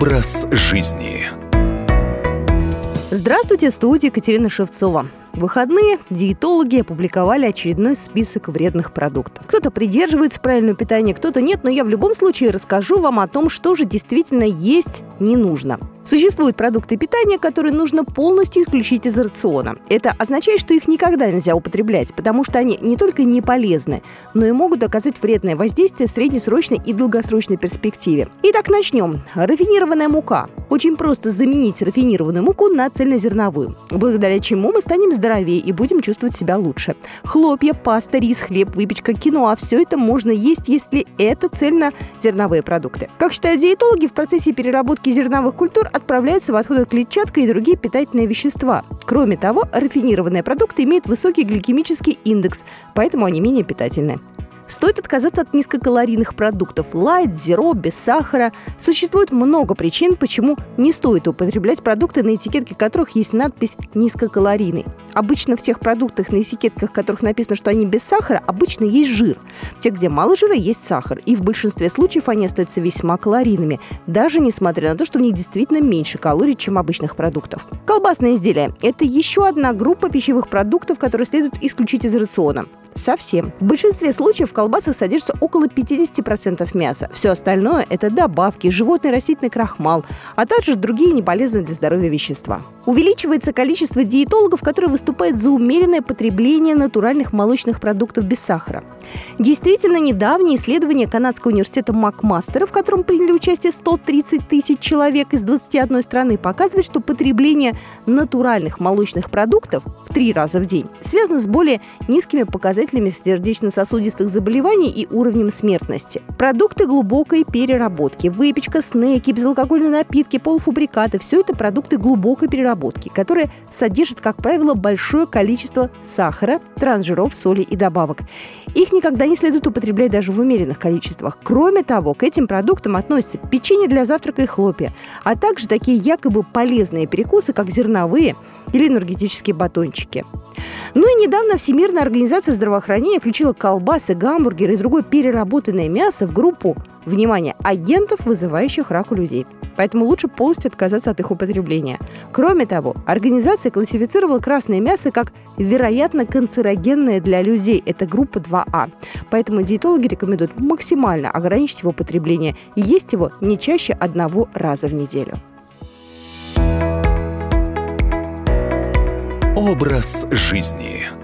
Образ жизни. Здравствуйте, студия Екатерина Шевцова. В выходные диетологи опубликовали очередной список вредных продуктов. Кто-то придерживается правильного питания, кто-то нет, но я в любом случае расскажу вам о том, что же действительно есть не нужно. Существуют продукты питания, которые нужно полностью исключить из рациона. Это означает, что их никогда нельзя употреблять, потому что они не только не полезны, но и могут оказать вредное воздействие в среднесрочной и долгосрочной перспективе. Итак, начнем. Рафинированная мука. Очень просто заменить рафинированную муку на цельнозерновую, благодаря чему мы станем здоровее и будем чувствовать себя лучше. Хлопья, паста, рис, хлеб, выпечка, киноа – все это можно есть, если это цельнозерновые продукты. Как считают диетологи, в процессе переработки зерновых культур отправляются в отходы клетчатка и другие питательные вещества. Кроме того, рафинированные продукты имеют высокий гликемический индекс, поэтому они менее питательны. Стоит отказаться от низкокалорийных продуктов – лайт, зеро, без сахара. Существует много причин, почему не стоит употреблять продукты, на этикетке которых есть надпись «низкокалорийный». Обычно в всех продуктах, на этикетках которых написано, что они без сахара, обычно есть жир. В тех, где мало жира, есть сахар. И в большинстве случаев они остаются весьма калорийными, даже несмотря на то, что в них действительно меньше калорий, чем обычных продуктов. Колбасные изделия – это еще одна группа пищевых продуктов, которые следует исключить из рациона. Совсем. В большинстве случаев в колбасах содержится около 50% мяса. Все остальное – это добавки, животный растительный крахмал, а также другие неполезные для здоровья вещества. Увеличивается количество диетологов, которые выступают за умеренное потребление натуральных молочных продуктов без сахара. Действительно, недавнее исследование Канадского университета Макмастера, в котором приняли участие 130 тысяч человек из 21 страны, показывает, что потребление натуральных молочных продуктов в три раза в день связано с более низкими показателями сердечно-сосудистых заболеваний и уровнем смертности. Продукты глубокой переработки, выпечка, снеки, безалкогольные напитки, полуфабрикаты – все это продукты глубокой переработки, которые содержат, как правило, большое количество сахара, трансжиров, соли и добавок. Их никогда не следует употреблять даже в умеренных количествах. Кроме того, к этим продуктам относятся печенье для завтрака и хлопья, а также такие якобы полезные перекусы, как зерновые или энергетические батончики. Ну и недавно Всемирная организация здравоохранения включила колбасы, гамбургеры и другое переработанное мясо в группу, внимание, агентов, вызывающих рак у людей. Поэтому лучше полностью отказаться от их употребления. Кроме того, организация классифицировала красное мясо как вероятно канцерогенное для людей. Это группа 2А. Поэтому диетологи рекомендуют максимально ограничить его потребление и есть его не чаще одного раза в неделю. Образ жизни.